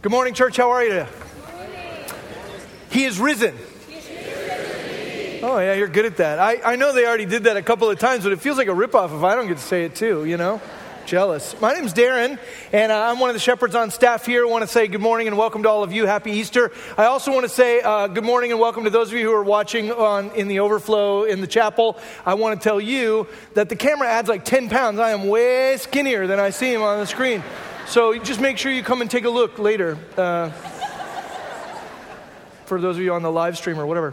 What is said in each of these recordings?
Good morning, church. How are you? He is risen. Oh, yeah, you're good at that. I, I know they already did that a couple of times, but it feels like a ripoff if I don't get to say it too, you know? Jealous. My name's Darren, and uh, I'm one of the shepherds on staff here. I want to say good morning and welcome to all of you. Happy Easter. I also want to say uh, good morning and welcome to those of you who are watching on in the overflow in the chapel. I want to tell you that the camera adds like 10 pounds. I am way skinnier than I see him on the screen. So just make sure you come and take a look later. Uh, for those of you on the live stream or whatever.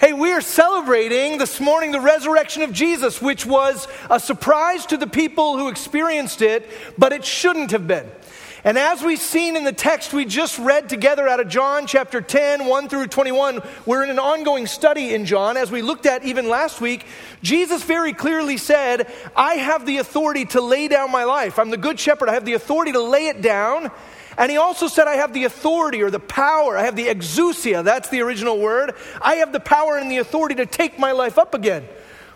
Hey, we are celebrating this morning the resurrection of Jesus, which was a surprise to the people who experienced it, but it shouldn't have been. And as we've seen in the text we just read together out of John chapter 10, 1 through 21, we're in an ongoing study in John. As we looked at even last week, Jesus very clearly said, I have the authority to lay down my life. I'm the good shepherd. I have the authority to lay it down. And he also said, I have the authority or the power. I have the exousia. That's the original word. I have the power and the authority to take my life up again.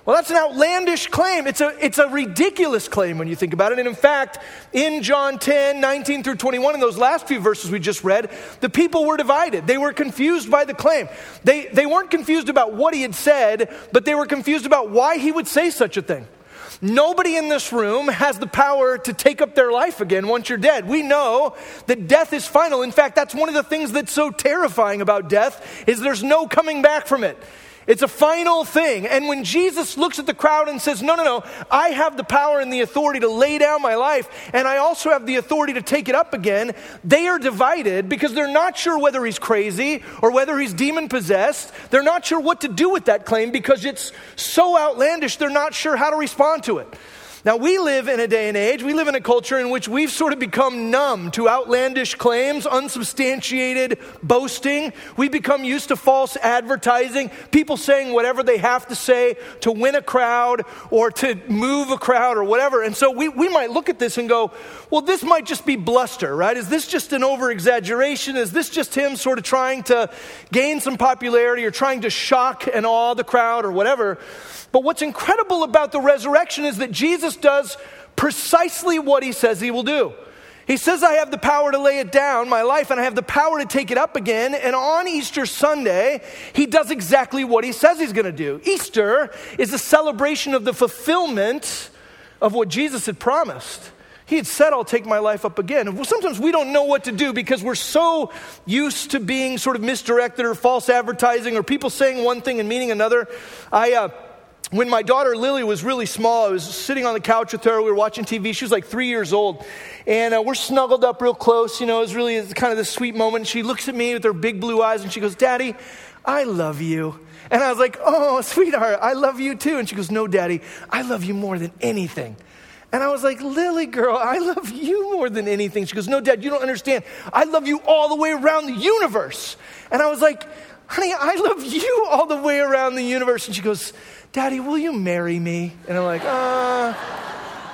Well, that's an outlandish claim. It's a, it's a ridiculous claim when you think about it. And in fact, in John 10, 19 through 21, in those last few verses we just read, the people were divided. They were confused by the claim. They, they weren't confused about what he had said, but they were confused about why he would say such a thing. Nobody in this room has the power to take up their life again once you're dead. We know that death is final. In fact, that's one of the things that's so terrifying about death is there's no coming back from it. It's a final thing. And when Jesus looks at the crowd and says, No, no, no, I have the power and the authority to lay down my life, and I also have the authority to take it up again, they are divided because they're not sure whether he's crazy or whether he's demon possessed. They're not sure what to do with that claim because it's so outlandish, they're not sure how to respond to it. Now, we live in a day and age, we live in a culture in which we've sort of become numb to outlandish claims, unsubstantiated boasting. We become used to false advertising, people saying whatever they have to say to win a crowd or to move a crowd or whatever. And so we, we might look at this and go, well, this might just be bluster, right? Is this just an over exaggeration? Is this just him sort of trying to gain some popularity or trying to shock and awe the crowd or whatever? But what's incredible about the resurrection is that Jesus does precisely what he says he will do. He says, I have the power to lay it down, my life, and I have the power to take it up again. And on Easter Sunday, he does exactly what he says he's going to do. Easter is a celebration of the fulfillment of what Jesus had promised. He had said, I'll take my life up again. Well, sometimes we don't know what to do because we're so used to being sort of misdirected or false advertising or people saying one thing and meaning another. I, uh, when my daughter Lily was really small, I was sitting on the couch with her. We were watching TV. She was like three years old. And uh, we're snuggled up real close. You know, it was really kind of this sweet moment. She looks at me with her big blue eyes and she goes, Daddy, I love you. And I was like, Oh, sweetheart, I love you too. And she goes, No, Daddy, I love you more than anything. And I was like, Lily girl, I love you more than anything. She goes, No, Dad, you don't understand. I love you all the way around the universe. And I was like, Honey, I love you all the way around the universe. And she goes, Daddy, will you marry me? And I'm like, uh,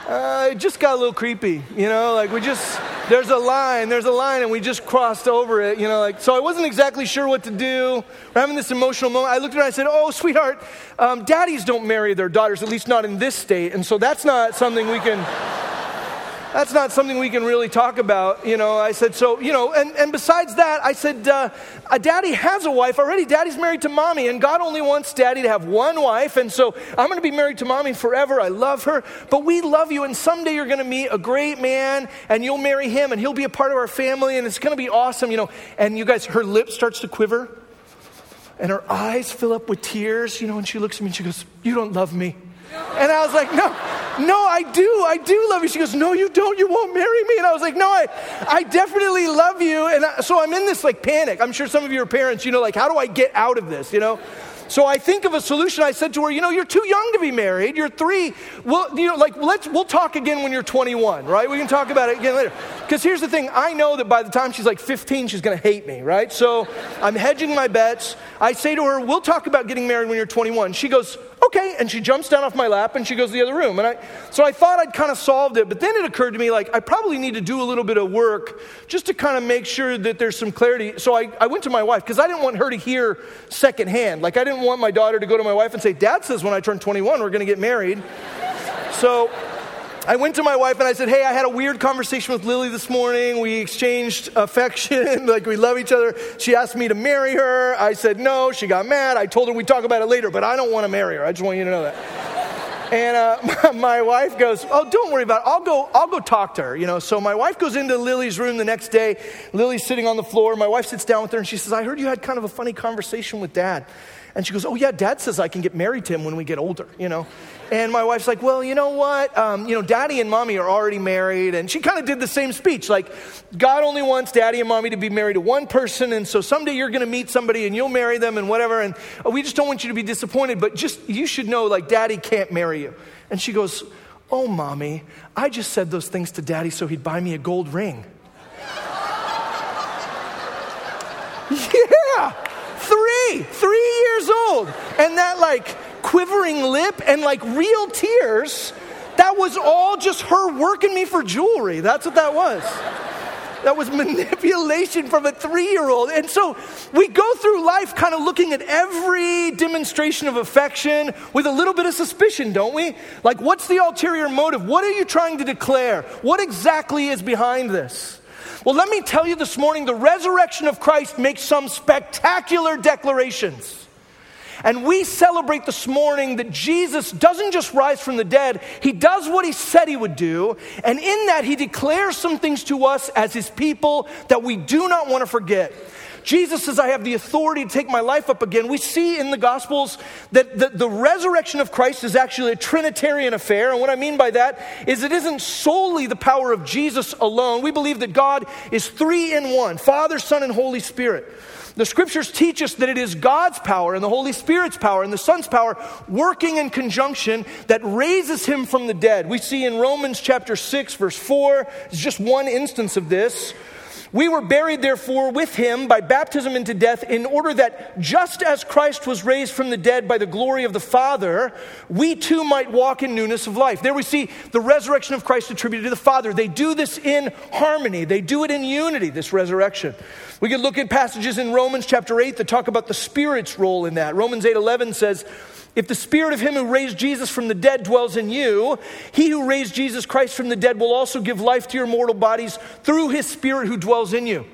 uh, it just got a little creepy, you know, like we just, there's a line, there's a line, and we just crossed over it, you know, like, so I wasn't exactly sure what to do. We're having this emotional moment. I looked at her and I said, Oh, sweetheart, um, daddies don't marry their daughters, at least not in this state, and so that's not something we can that's not something we can really talk about. You know, I said, so, you know, and, and besides that, I said, uh, daddy has a wife already. Daddy's married to mommy, and God only wants daddy to have one wife. And so I'm going to be married to mommy forever. I love her, but we love you. And someday you're going to meet a great man, and you'll marry him, and he'll be a part of our family, and it's going to be awesome, you know. And you guys, her lip starts to quiver, and her eyes fill up with tears, you know, and she looks at me and she goes, You don't love me. And I was like, no, no, I do. I do love you. She goes, no, you don't. You won't marry me. And I was like, no, I, I definitely love you. And I, so I'm in this like panic. I'm sure some of you are parents, you know, like, how do I get out of this, you know? So I think of a solution. I said to her, you know, you're too young to be married. You're three. Well, you know, like let's we'll talk again when you're 21, right? We can talk about it again later. Because here's the thing: I know that by the time she's like 15, she's going to hate me, right? So I'm hedging my bets. I say to her, we'll talk about getting married when you're 21. She goes, okay, and she jumps down off my lap and she goes to the other room. And I, so I thought I'd kind of solved it, but then it occurred to me like I probably need to do a little bit of work just to kind of make sure that there's some clarity. So I, I went to my wife because I didn't want her to hear secondhand. Like I didn't want my daughter to go to my wife and say, Dad says when I turn 21 we're going to get married. so I went to my wife and I said, Hey, I had a weird conversation with Lily this morning. We exchanged affection, like we love each other. She asked me to marry her. I said no. She got mad. I told her we'd talk about it later, but I don't want to marry her. I just want you to know that. And uh, my wife goes, "Oh, don't worry about it. I'll go. I'll go talk to her." You know. So my wife goes into Lily's room the next day. Lily's sitting on the floor. My wife sits down with her and she says, "I heard you had kind of a funny conversation with Dad." And she goes, Oh, yeah, dad says I can get married to him when we get older, you know? And my wife's like, Well, you know what? Um, you know, daddy and mommy are already married. And she kind of did the same speech like, God only wants daddy and mommy to be married to one person. And so someday you're going to meet somebody and you'll marry them and whatever. And oh, we just don't want you to be disappointed, but just you should know, like, daddy can't marry you. And she goes, Oh, mommy, I just said those things to daddy so he'd buy me a gold ring. yeah three, three years old. And that like quivering lip and like real tears, that was all just her working me for jewelry. That's what that was. That was manipulation from a three year old. And so we go through life kind of looking at every demonstration of affection with a little bit of suspicion, don't we? Like, what's the ulterior motive? What are you trying to declare? What exactly is behind this? Well, let me tell you this morning the resurrection of Christ makes some spectacular declarations. And we celebrate this morning that Jesus doesn't just rise from the dead, he does what he said he would do. And in that, he declares some things to us as his people that we do not want to forget. Jesus says, I have the authority to take my life up again. We see in the Gospels that the, the resurrection of Christ is actually a Trinitarian affair. And what I mean by that is it isn't solely the power of Jesus alone. We believe that God is three in one Father, Son, and Holy Spirit. The scriptures teach us that it is God's power and the Holy Spirit's power and the Son's power working in conjunction that raises him from the dead. We see in Romans chapter 6, verse 4, it's just one instance of this. We were buried, therefore, with him by baptism into death, in order that just as Christ was raised from the dead by the glory of the Father, we too might walk in newness of life. There we see the resurrection of Christ attributed to the Father. They do this in harmony, they do it in unity, this resurrection. We could look at passages in Romans chapter 8 that talk about the Spirit's role in that. Romans 8 11 says, if the spirit of him who raised Jesus from the dead dwells in you, he who raised Jesus Christ from the dead will also give life to your mortal bodies through his spirit who dwells in you.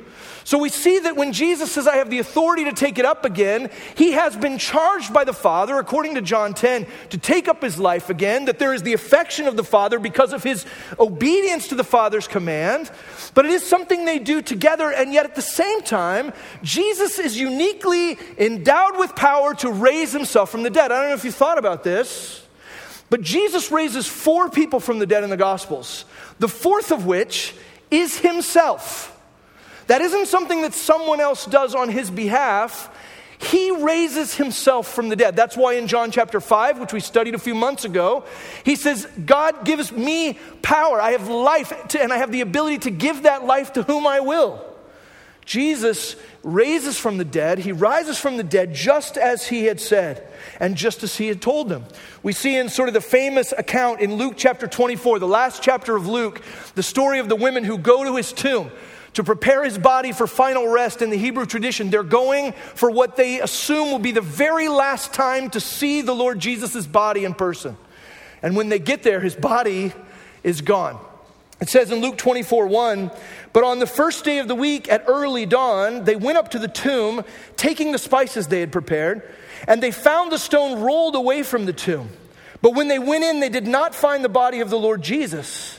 So we see that when Jesus says, I have the authority to take it up again, he has been charged by the Father, according to John 10, to take up his life again, that there is the affection of the Father because of his obedience to the Father's command. But it is something they do together, and yet at the same time, Jesus is uniquely endowed with power to raise himself from the dead. I don't know if you thought about this, but Jesus raises four people from the dead in the Gospels, the fourth of which is himself. That isn't something that someone else does on his behalf. He raises himself from the dead. That's why in John chapter 5, which we studied a few months ago, he says, God gives me power. I have life, to, and I have the ability to give that life to whom I will. Jesus raises from the dead. He rises from the dead just as he had said and just as he had told them. We see in sort of the famous account in Luke chapter 24, the last chapter of Luke, the story of the women who go to his tomb to prepare his body for final rest in the Hebrew tradition. They're going for what they assume will be the very last time to see the Lord Jesus' body in person. And when they get there, his body is gone. It says in Luke 24 1, but on the first day of the week at early dawn, they went up to the tomb, taking the spices they had prepared, and they found the stone rolled away from the tomb. But when they went in, they did not find the body of the Lord Jesus.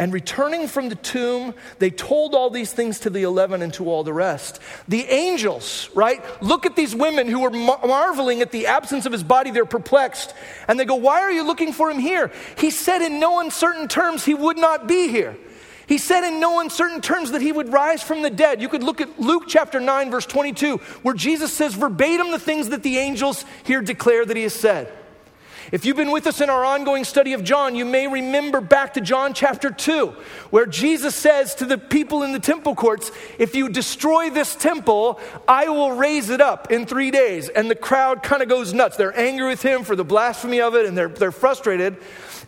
And returning from the tomb, they told all these things to the eleven and to all the rest. The angels, right, look at these women who were mar- marveling at the absence of his body. They're perplexed. And they go, Why are you looking for him here? He said in no uncertain terms he would not be here. He said in no uncertain terms that he would rise from the dead. You could look at Luke chapter 9, verse 22, where Jesus says verbatim the things that the angels here declare that he has said. If you've been with us in our ongoing study of John, you may remember back to John chapter 2, where Jesus says to the people in the temple courts, If you destroy this temple, I will raise it up in three days. And the crowd kind of goes nuts. They're angry with him for the blasphemy of it, and they're, they're frustrated.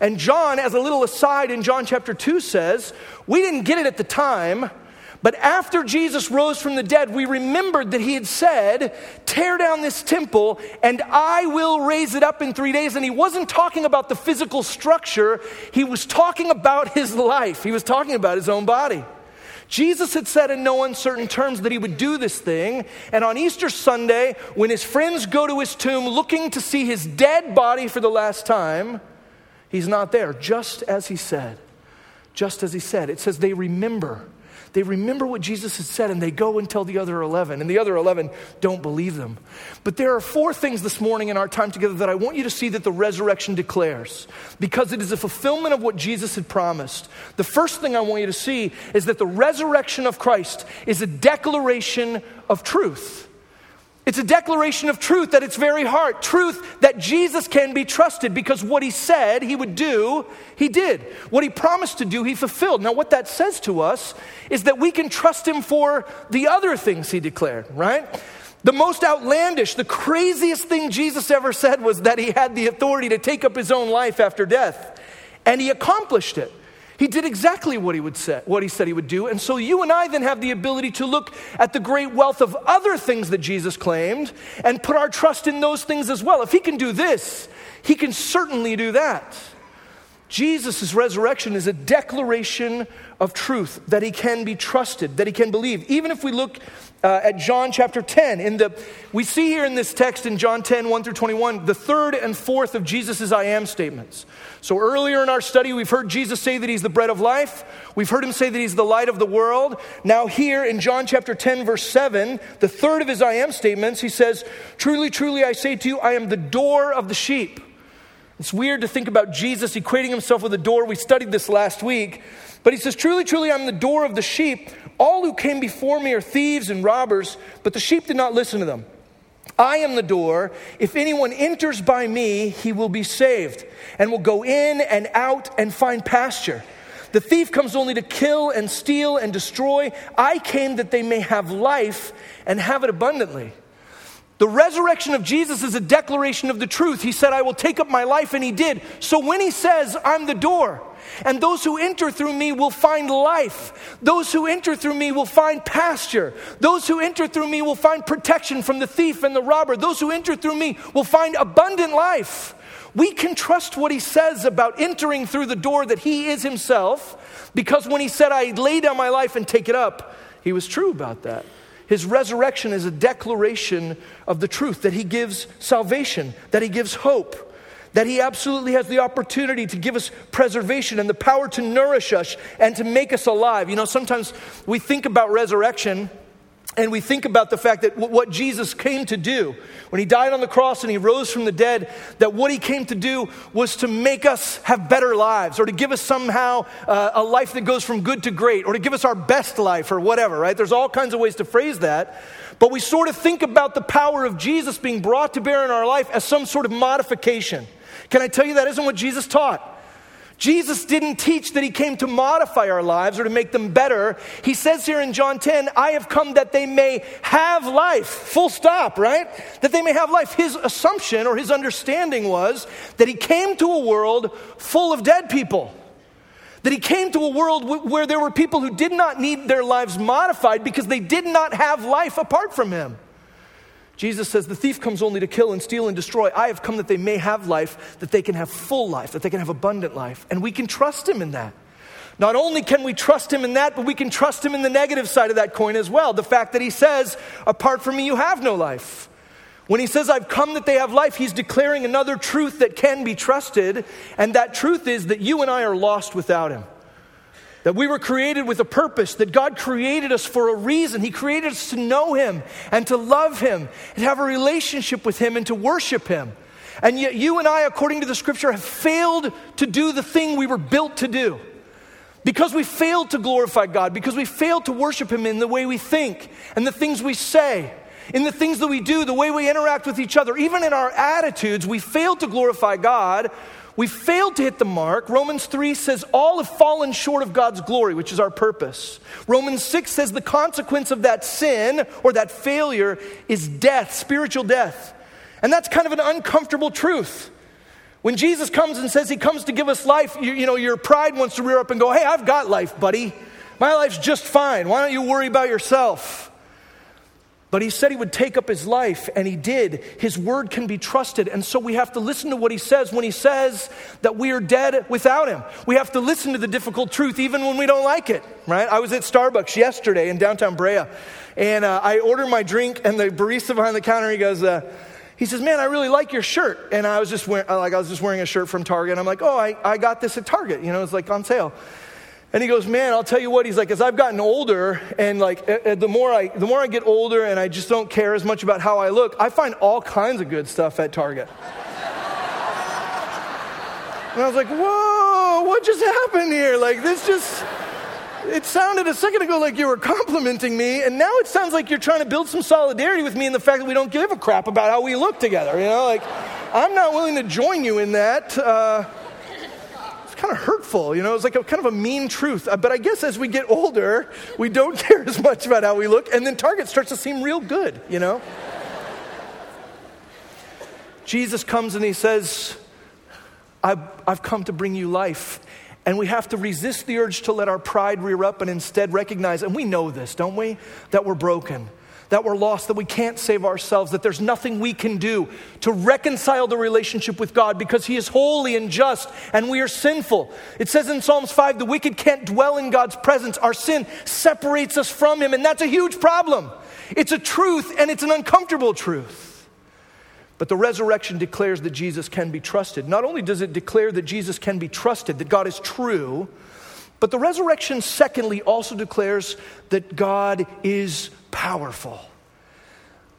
And John, as a little aside in John chapter 2, says, We didn't get it at the time. But after Jesus rose from the dead, we remembered that he had said, Tear down this temple and I will raise it up in three days. And he wasn't talking about the physical structure, he was talking about his life, he was talking about his own body. Jesus had said in no uncertain terms that he would do this thing. And on Easter Sunday, when his friends go to his tomb looking to see his dead body for the last time, he's not there, just as he said. Just as he said. It says they remember they remember what Jesus had said and they go and tell the other 11, and the other 11 don't believe them. But there are four things this morning in our time together that I want you to see that the resurrection declares because it is a fulfillment of what Jesus had promised. The first thing I want you to see is that the resurrection of Christ is a declaration of truth. It's a declaration of truth at its very heart. Truth that Jesus can be trusted because what he said he would do, he did. What he promised to do, he fulfilled. Now, what that says to us is that we can trust him for the other things he declared, right? The most outlandish, the craziest thing Jesus ever said was that he had the authority to take up his own life after death. And he accomplished it. He did exactly what he, would say, what he said he would do. And so you and I then have the ability to look at the great wealth of other things that Jesus claimed and put our trust in those things as well. If he can do this, he can certainly do that. Jesus' resurrection is a declaration of truth that he can be trusted, that he can believe. Even if we look uh, at John chapter 10, in the, we see here in this text in John 10, 1 through 21, the third and fourth of Jesus' I am statements. So earlier in our study, we've heard Jesus say that he's the bread of life. We've heard him say that he's the light of the world. Now, here in John chapter 10, verse 7, the third of his I am statements, he says, Truly, truly, I say to you, I am the door of the sheep. It's weird to think about Jesus equating himself with a door. We studied this last week. But he says, Truly, truly, I'm the door of the sheep. All who came before me are thieves and robbers, but the sheep did not listen to them. I am the door. If anyone enters by me, he will be saved, and will go in and out and find pasture. The thief comes only to kill and steal and destroy. I came that they may have life and have it abundantly. The resurrection of Jesus is a declaration of the truth. He said, I will take up my life, and he did. So when he says, I'm the door, and those who enter through me will find life. Those who enter through me will find pasture. Those who enter through me will find protection from the thief and the robber. Those who enter through me will find abundant life. We can trust what he says about entering through the door that he is himself, because when he said, I lay down my life and take it up, he was true about that. His resurrection is a declaration of the truth that he gives salvation, that he gives hope, that he absolutely has the opportunity to give us preservation and the power to nourish us and to make us alive. You know, sometimes we think about resurrection and we think about the fact that what Jesus came to do when he died on the cross and he rose from the dead, that what he came to do was to make us have better lives or to give us somehow uh, a life that goes from good to great or to give us our best life or whatever, right? There's all kinds of ways to phrase that. But we sort of think about the power of Jesus being brought to bear in our life as some sort of modification. Can I tell you that isn't what Jesus taught? Jesus didn't teach that he came to modify our lives or to make them better. He says here in John 10, I have come that they may have life. Full stop, right? That they may have life. His assumption or his understanding was that he came to a world full of dead people. That he came to a world where there were people who did not need their lives modified because they did not have life apart from him. Jesus says, The thief comes only to kill and steal and destroy. I have come that they may have life, that they can have full life, that they can have abundant life. And we can trust him in that. Not only can we trust him in that, but we can trust him in the negative side of that coin as well. The fact that he says, Apart from me, you have no life. When he says, I've come that they have life, he's declaring another truth that can be trusted. And that truth is that you and I are lost without him. That we were created with a purpose, that God created us for a reason. He created us to know Him and to love Him and have a relationship with Him and to worship Him. And yet, you and I, according to the scripture, have failed to do the thing we were built to do. Because we failed to glorify God, because we failed to worship Him in the way we think and the things we say. in the things that we do, the way we interact with each other, even in our attitudes, we fail to glorify God. We failed to hit the mark. Romans 3 says all have fallen short of God's glory, which is our purpose. Romans 6 says the consequence of that sin or that failure is death, spiritual death. And that's kind of an uncomfortable truth. When Jesus comes and says he comes to give us life, you, you know, your pride wants to rear up and go, hey, I've got life, buddy. My life's just fine. Why don't you worry about yourself? But he said he would take up his life, and he did. His word can be trusted. And so we have to listen to what he says when he says that we are dead without him. We have to listen to the difficult truth even when we don't like it, right? I was at Starbucks yesterday in downtown Brea, and uh, I ordered my drink, and the barista behind the counter, he goes, uh, he says, "Man, I really like your shirt." And I was just wearing, like, I was just wearing a shirt from Target. I'm like, "Oh, I, I got this at Target. You know, it's like on sale." And he goes, man, I'll tell you what. He's like, as I've gotten older, and like the more I the more I get older, and I just don't care as much about how I look, I find all kinds of good stuff at Target. and I was like, whoa, what just happened here? Like this just. It sounded a second ago like you were complimenting me, and now it sounds like you're trying to build some solidarity with me in the fact that we don't give a crap about how we look together. You know, like I'm not willing to join you in that. Uh, kind of hurtful, you know, it's like a kind of a mean truth. Uh, but I guess as we get older, we don't care as much about how we look, and then Target starts to seem real good, you know? Jesus comes and he says, I've, I've come to bring you life. And we have to resist the urge to let our pride rear up and instead recognize, and we know this, don't we? That we're broken that we're lost, that we can't save ourselves, that there's nothing we can do to reconcile the relationship with God because He is holy and just and we are sinful. It says in Psalms 5 the wicked can't dwell in God's presence. Our sin separates us from Him, and that's a huge problem. It's a truth and it's an uncomfortable truth. But the resurrection declares that Jesus can be trusted. Not only does it declare that Jesus can be trusted, that God is true, but the resurrection, secondly, also declares that God is powerful.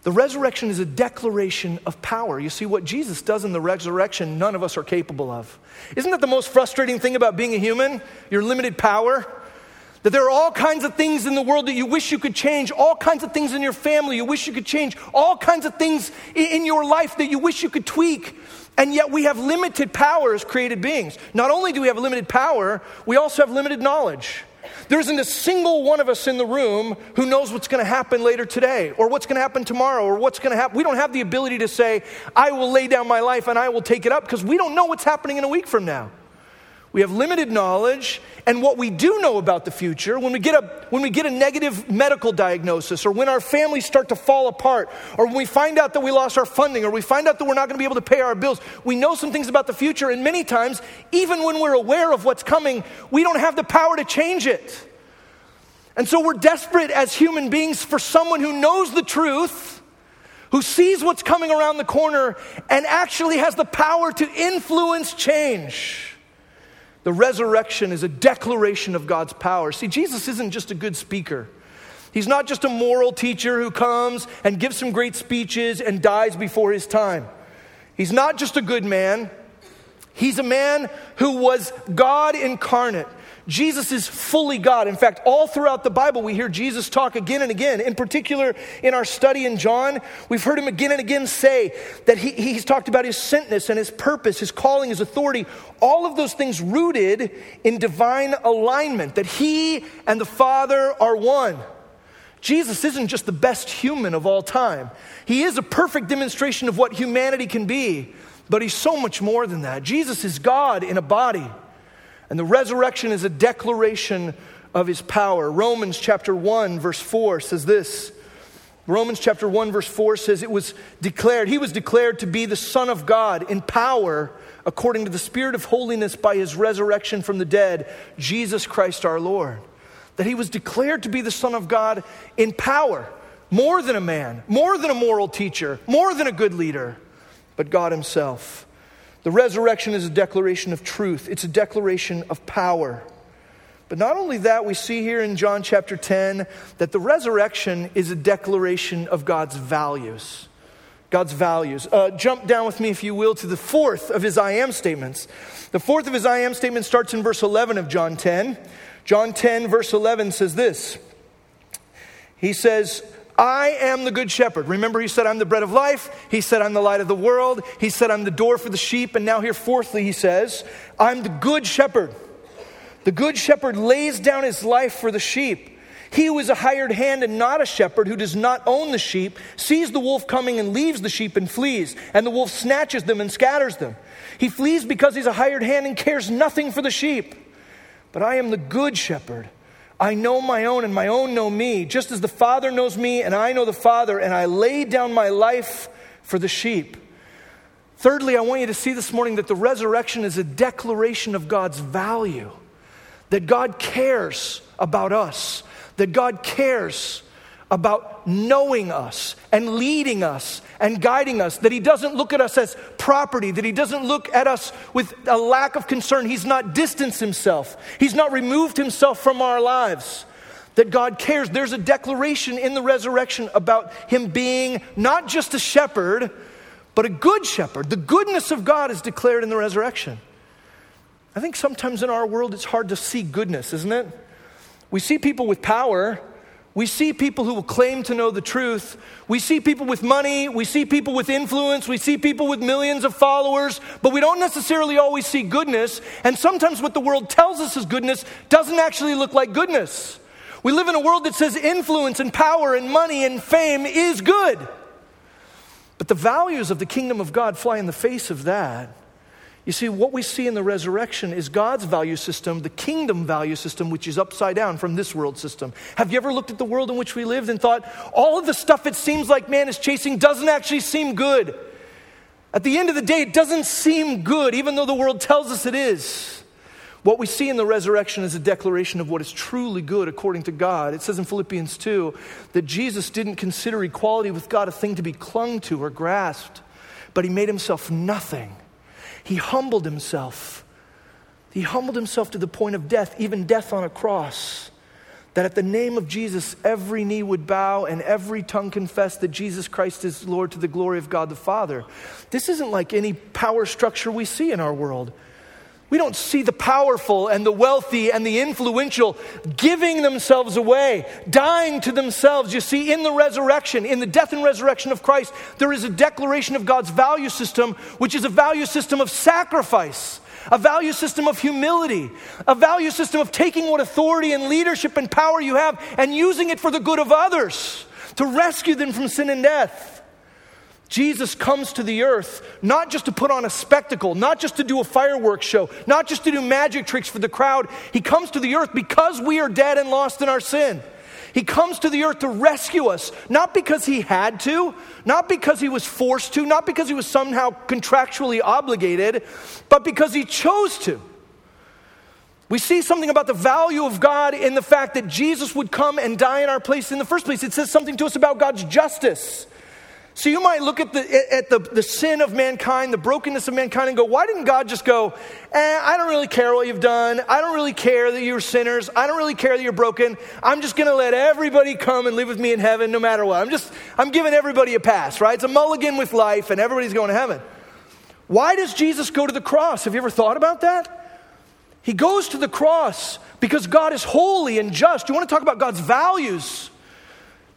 The resurrection is a declaration of power. You see, what Jesus does in the resurrection, none of us are capable of. Isn't that the most frustrating thing about being a human? Your limited power? That there are all kinds of things in the world that you wish you could change, all kinds of things in your family you wish you could change, all kinds of things in your life that you wish you could tweak. And yet we have limited power as created beings. Not only do we have limited power, we also have limited knowledge. There isn't a single one of us in the room who knows what's going to happen later today or what's going to happen tomorrow or what's going to happen. We don't have the ability to say, I will lay down my life and I will take it up because we don't know what's happening in a week from now. We have limited knowledge, and what we do know about the future, when we, get a, when we get a negative medical diagnosis, or when our families start to fall apart, or when we find out that we lost our funding, or we find out that we're not going to be able to pay our bills, we know some things about the future, and many times, even when we're aware of what's coming, we don't have the power to change it. And so we're desperate as human beings for someone who knows the truth, who sees what's coming around the corner, and actually has the power to influence change. The resurrection is a declaration of God's power. See, Jesus isn't just a good speaker. He's not just a moral teacher who comes and gives some great speeches and dies before his time. He's not just a good man. He's a man who was God incarnate. Jesus is fully God. In fact, all throughout the Bible, we hear Jesus talk again and again. In particular, in our study in John, we've heard him again and again say that he, he's talked about his sentness and his purpose, his calling, his authority, all of those things rooted in divine alignment, that he and the Father are one. Jesus isn't just the best human of all time, he is a perfect demonstration of what humanity can be, but he's so much more than that. Jesus is God in a body. And the resurrection is a declaration of his power. Romans chapter 1, verse 4 says this. Romans chapter 1, verse 4 says, It was declared, he was declared to be the Son of God in power according to the Spirit of holiness by his resurrection from the dead, Jesus Christ our Lord. That he was declared to be the Son of God in power, more than a man, more than a moral teacher, more than a good leader, but God himself. The resurrection is a declaration of truth, it's a declaration of power. But not only that, we see here in John chapter 10 that the resurrection is a declaration of God's values. God's values. Uh, jump down with me, if you will, to the fourth of his I am statements. The fourth of his I am statement starts in verse 11 of John 10. John 10, verse 11 says this He says, I am the good shepherd. Remember, he said, I'm the bread of life. He said, I'm the light of the world. He said, I'm the door for the sheep. And now, here, fourthly, he says, I'm the good shepherd. The good shepherd lays down his life for the sheep. He who is a hired hand and not a shepherd, who does not own the sheep, sees the wolf coming and leaves the sheep and flees, and the wolf snatches them and scatters them. He flees because he's a hired hand and cares nothing for the sheep. But I am the good shepherd. I know my own, and my own know me, just as the Father knows me, and I know the Father, and I lay down my life for the sheep. Thirdly, I want you to see this morning that the resurrection is a declaration of God's value, that God cares about us, that God cares about knowing us and leading us and guiding us, that He doesn't look at us as property, that He doesn't look at us with a lack of concern. He's not distanced Himself, He's not removed Himself from our lives. That God cares. There's a declaration in the resurrection about Him being not just a shepherd, but a good shepherd. The goodness of God is declared in the resurrection. I think sometimes in our world it's hard to see goodness, isn't it? We see people with power. We see people who will claim to know the truth. We see people with money. We see people with influence. We see people with millions of followers, but we don't necessarily always see goodness. And sometimes what the world tells us is goodness doesn't actually look like goodness. We live in a world that says influence and power and money and fame is good. But the values of the kingdom of God fly in the face of that. You see, what we see in the resurrection is God's value system, the kingdom value system, which is upside down from this world system. Have you ever looked at the world in which we lived and thought, all of the stuff it seems like man is chasing doesn't actually seem good? At the end of the day, it doesn't seem good, even though the world tells us it is. What we see in the resurrection is a declaration of what is truly good according to God. It says in Philippians 2 that Jesus didn't consider equality with God a thing to be clung to or grasped, but he made himself nothing he humbled himself. He humbled himself to the point of death, even death on a cross. That at the name of Jesus, every knee would bow and every tongue confess that Jesus Christ is Lord to the glory of God the Father. This isn't like any power structure we see in our world. We don't see the powerful and the wealthy and the influential giving themselves away, dying to themselves. You see, in the resurrection, in the death and resurrection of Christ, there is a declaration of God's value system, which is a value system of sacrifice, a value system of humility, a value system of taking what authority and leadership and power you have and using it for the good of others, to rescue them from sin and death. Jesus comes to the earth not just to put on a spectacle, not just to do a fireworks show, not just to do magic tricks for the crowd. He comes to the earth because we are dead and lost in our sin. He comes to the earth to rescue us, not because he had to, not because he was forced to, not because he was somehow contractually obligated, but because he chose to. We see something about the value of God in the fact that Jesus would come and die in our place in the first place. It says something to us about God's justice. So you might look at the, at the, the sin of mankind, the brokenness of mankind, and go, why didn't God just go, eh, I don't really care what you've done. I don't really care that you're sinners. I don't really care that you're broken. I'm just going to let everybody come and live with me in heaven no matter what. I'm just, I'm giving everybody a pass, right? It's a mulligan with life and everybody's going to heaven. Why does Jesus go to the cross? Have you ever thought about that? He goes to the cross because God is holy and just. You want to talk about God's values?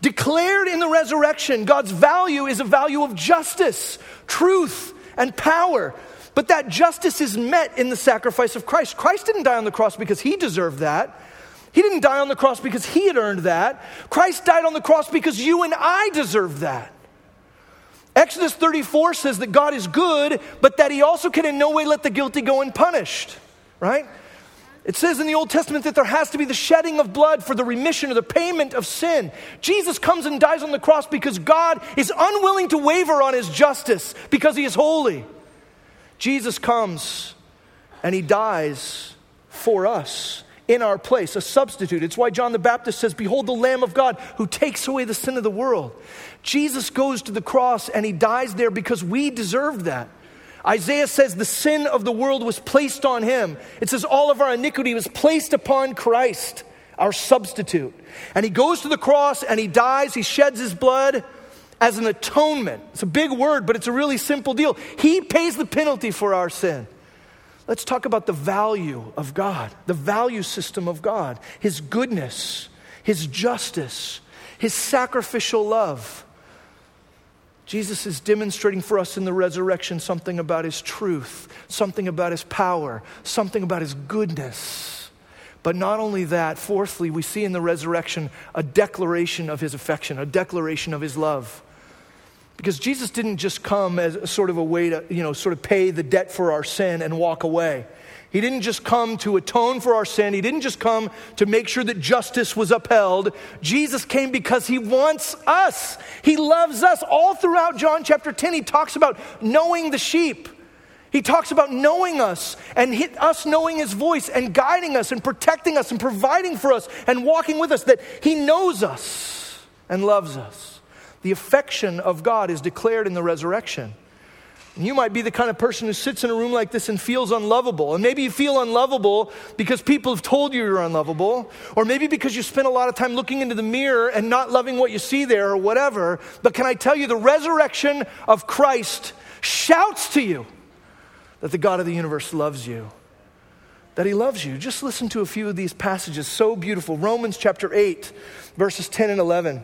Declared in the resurrection, God's value is a value of justice, truth, and power. But that justice is met in the sacrifice of Christ. Christ didn't die on the cross because he deserved that. He didn't die on the cross because he had earned that. Christ died on the cross because you and I deserve that. Exodus 34 says that God is good, but that he also can in no way let the guilty go unpunished, right? It says in the Old Testament that there has to be the shedding of blood for the remission or the payment of sin. Jesus comes and dies on the cross because God is unwilling to waver on his justice because he is holy. Jesus comes and he dies for us in our place, a substitute. It's why John the Baptist says, Behold the Lamb of God who takes away the sin of the world. Jesus goes to the cross and he dies there because we deserved that. Isaiah says the sin of the world was placed on him. It says all of our iniquity was placed upon Christ, our substitute. And he goes to the cross and he dies, he sheds his blood as an atonement. It's a big word, but it's a really simple deal. He pays the penalty for our sin. Let's talk about the value of God, the value system of God, his goodness, his justice, his sacrificial love. Jesus is demonstrating for us in the resurrection something about his truth, something about his power, something about his goodness. But not only that, fourthly, we see in the resurrection a declaration of his affection, a declaration of his love. Because Jesus didn't just come as sort of a way to, you know, sort of pay the debt for our sin and walk away. He didn't just come to atone for our sin. He didn't just come to make sure that justice was upheld. Jesus came because he wants us. He loves us. All throughout John chapter 10, he talks about knowing the sheep. He talks about knowing us and us knowing his voice and guiding us and protecting us and providing for us and walking with us, that he knows us and loves us. The affection of God is declared in the resurrection. And you might be the kind of person who sits in a room like this and feels unlovable. And maybe you feel unlovable because people have told you you're unlovable, or maybe because you spend a lot of time looking into the mirror and not loving what you see there or whatever. But can I tell you, the resurrection of Christ shouts to you that the God of the universe loves you. That he loves you. Just listen to a few of these passages, so beautiful. Romans chapter 8, verses 10 and 11.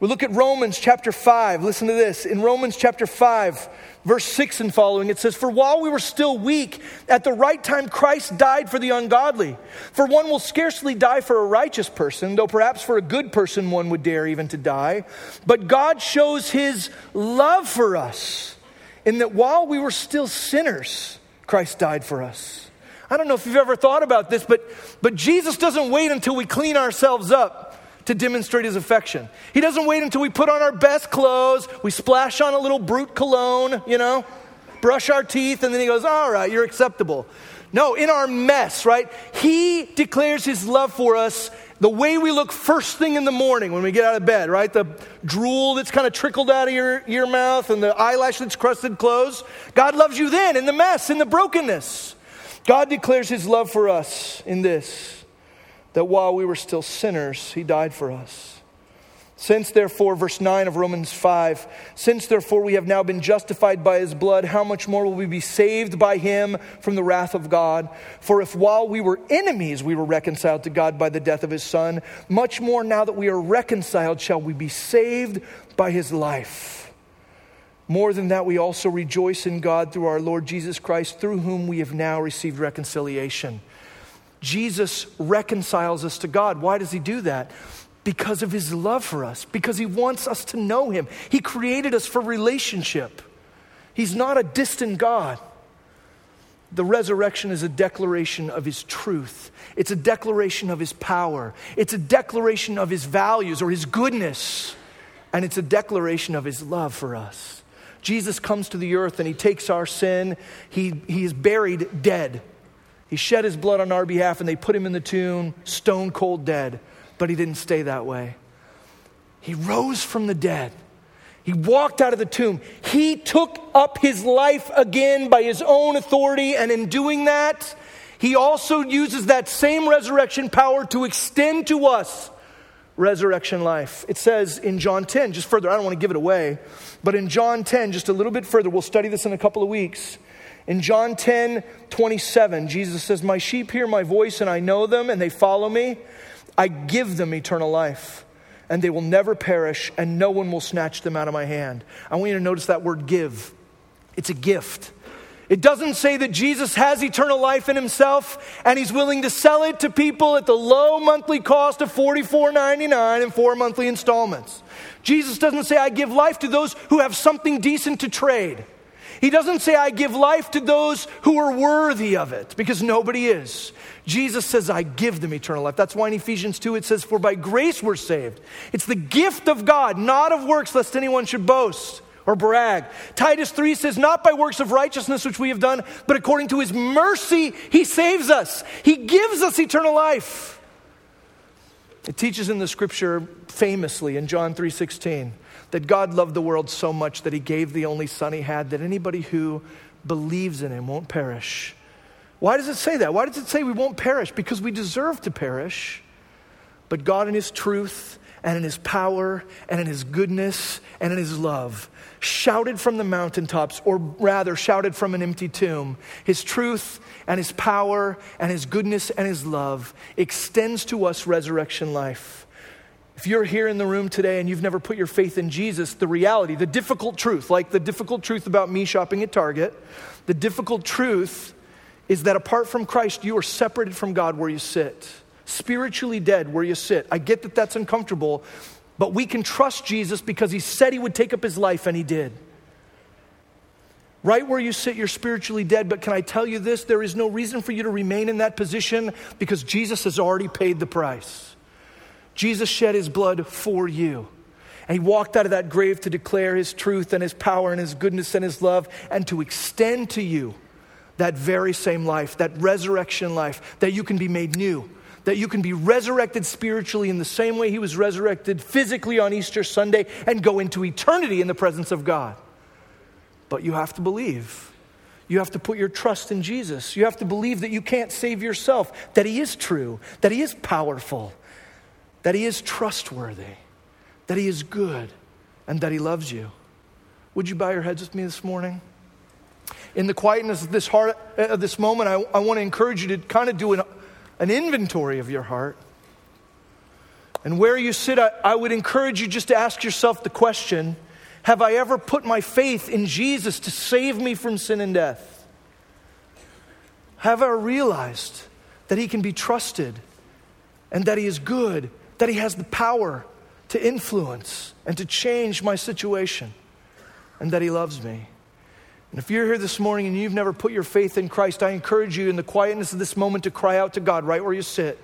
We look at Romans chapter 5. Listen to this. In Romans chapter 5, verse 6 and following, it says, For while we were still weak, at the right time Christ died for the ungodly. For one will scarcely die for a righteous person, though perhaps for a good person one would dare even to die. But God shows his love for us in that while we were still sinners, Christ died for us. I don't know if you've ever thought about this, but, but Jesus doesn't wait until we clean ourselves up to demonstrate his affection. He doesn't wait until we put on our best clothes, we splash on a little Brut cologne, you know, brush our teeth, and then he goes, All right, you're acceptable. No, in our mess, right? He declares his love for us the way we look first thing in the morning when we get out of bed, right? The drool that's kind of trickled out of your, your mouth and the eyelash that's crusted closed. God loves you then in the mess, in the brokenness. God declares his love for us in this that while we were still sinners, he died for us. Since therefore, verse 9 of Romans 5, since therefore we have now been justified by his blood, how much more will we be saved by him from the wrath of God? For if while we were enemies we were reconciled to God by the death of his son, much more now that we are reconciled shall we be saved by his life. More than that, we also rejoice in God through our Lord Jesus Christ, through whom we have now received reconciliation. Jesus reconciles us to God. Why does he do that? Because of his love for us, because he wants us to know him. He created us for relationship. He's not a distant God. The resurrection is a declaration of his truth. It's a declaration of his power. It's a declaration of his values or his goodness. And it's a declaration of his love for us. Jesus comes to the earth and he takes our sin. He, he is buried dead. He shed his blood on our behalf and they put him in the tomb, stone cold dead. But he didn't stay that way. He rose from the dead. He walked out of the tomb. He took up his life again by his own authority, and in doing that, he also uses that same resurrection power to extend to us resurrection life. It says in John 10, just further, I don't want to give it away, but in John 10, just a little bit further, we'll study this in a couple of weeks. In John 10 27, Jesus says, My sheep hear my voice, and I know them, and they follow me. I give them eternal life, and they will never perish, and no one will snatch them out of my hand. I want you to notice that word give. It's a gift. It doesn't say that Jesus has eternal life in himself and he's willing to sell it to people at the low monthly cost of $44.99 in four monthly installments. Jesus doesn't say, I give life to those who have something decent to trade. He doesn't say, I give life to those who are worthy of it, because nobody is. Jesus says, I give them eternal life. That's why in Ephesians 2 it says, For by grace we're saved. It's the gift of God, not of works, lest anyone should boast or brag. Titus 3 says, Not by works of righteousness which we have done, but according to his mercy, he saves us. He gives us eternal life. It teaches in the scripture famously in John 3 16 that God loved the world so much that he gave the only son he had, that anybody who believes in him won't perish. Why does it say that? Why does it say we won't perish? Because we deserve to perish. but God in His truth and in His power and in His goodness and in His love shouted from the mountaintops, or rather, shouted from an empty tomb. His truth and His power and His goodness and His love extends to us resurrection life. If you're here in the room today and you've never put your faith in Jesus, the reality, the difficult truth, like the difficult truth about me shopping at Target, the difficult truth is that apart from Christ, you are separated from God where you sit, spiritually dead where you sit. I get that that's uncomfortable, but we can trust Jesus because he said he would take up his life and he did. Right where you sit, you're spiritually dead, but can I tell you this? There is no reason for you to remain in that position because Jesus has already paid the price. Jesus shed his blood for you. And he walked out of that grave to declare his truth and his power and his goodness and his love and to extend to you that very same life, that resurrection life, that you can be made new, that you can be resurrected spiritually in the same way he was resurrected physically on Easter Sunday and go into eternity in the presence of God. But you have to believe. You have to put your trust in Jesus. You have to believe that you can't save yourself, that he is true, that he is powerful that He is trustworthy, that He is good, and that He loves you. Would you bow your heads with me this morning? In the quietness of this heart, uh, of this moment, I, I want to encourage you to kind of do an, an inventory of your heart. And where you sit, I, I would encourage you just to ask yourself the question Have I ever put my faith in Jesus to save me from sin and death? Have I realized that He can be trusted and that He is good that He has the power to influence and to change my situation, and that He loves me. And if you're here this morning and you've never put your faith in Christ, I encourage you in the quietness of this moment to cry out to God right where you sit.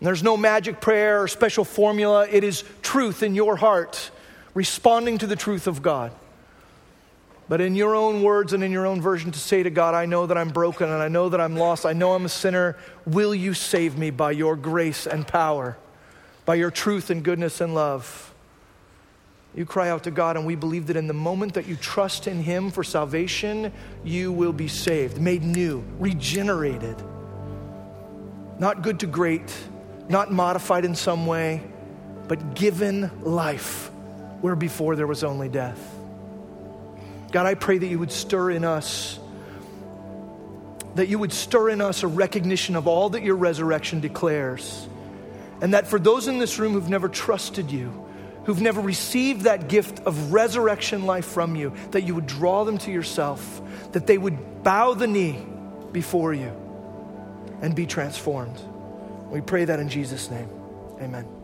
And there's no magic prayer or special formula, it is truth in your heart, responding to the truth of God. But in your own words and in your own version, to say to God, I know that I'm broken and I know that I'm lost. I know I'm a sinner. Will you save me by your grace and power? By your truth and goodness and love. You cry out to God, and we believe that in the moment that you trust in Him for salvation, you will be saved, made new, regenerated. Not good to great, not modified in some way, but given life where before there was only death. God, I pray that you would stir in us, that you would stir in us a recognition of all that your resurrection declares and that for those in this room who've never trusted you, who've never received that gift of resurrection life from you, that you would draw them to yourself, that they would bow the knee before you and be transformed. We pray that in Jesus' name. Amen.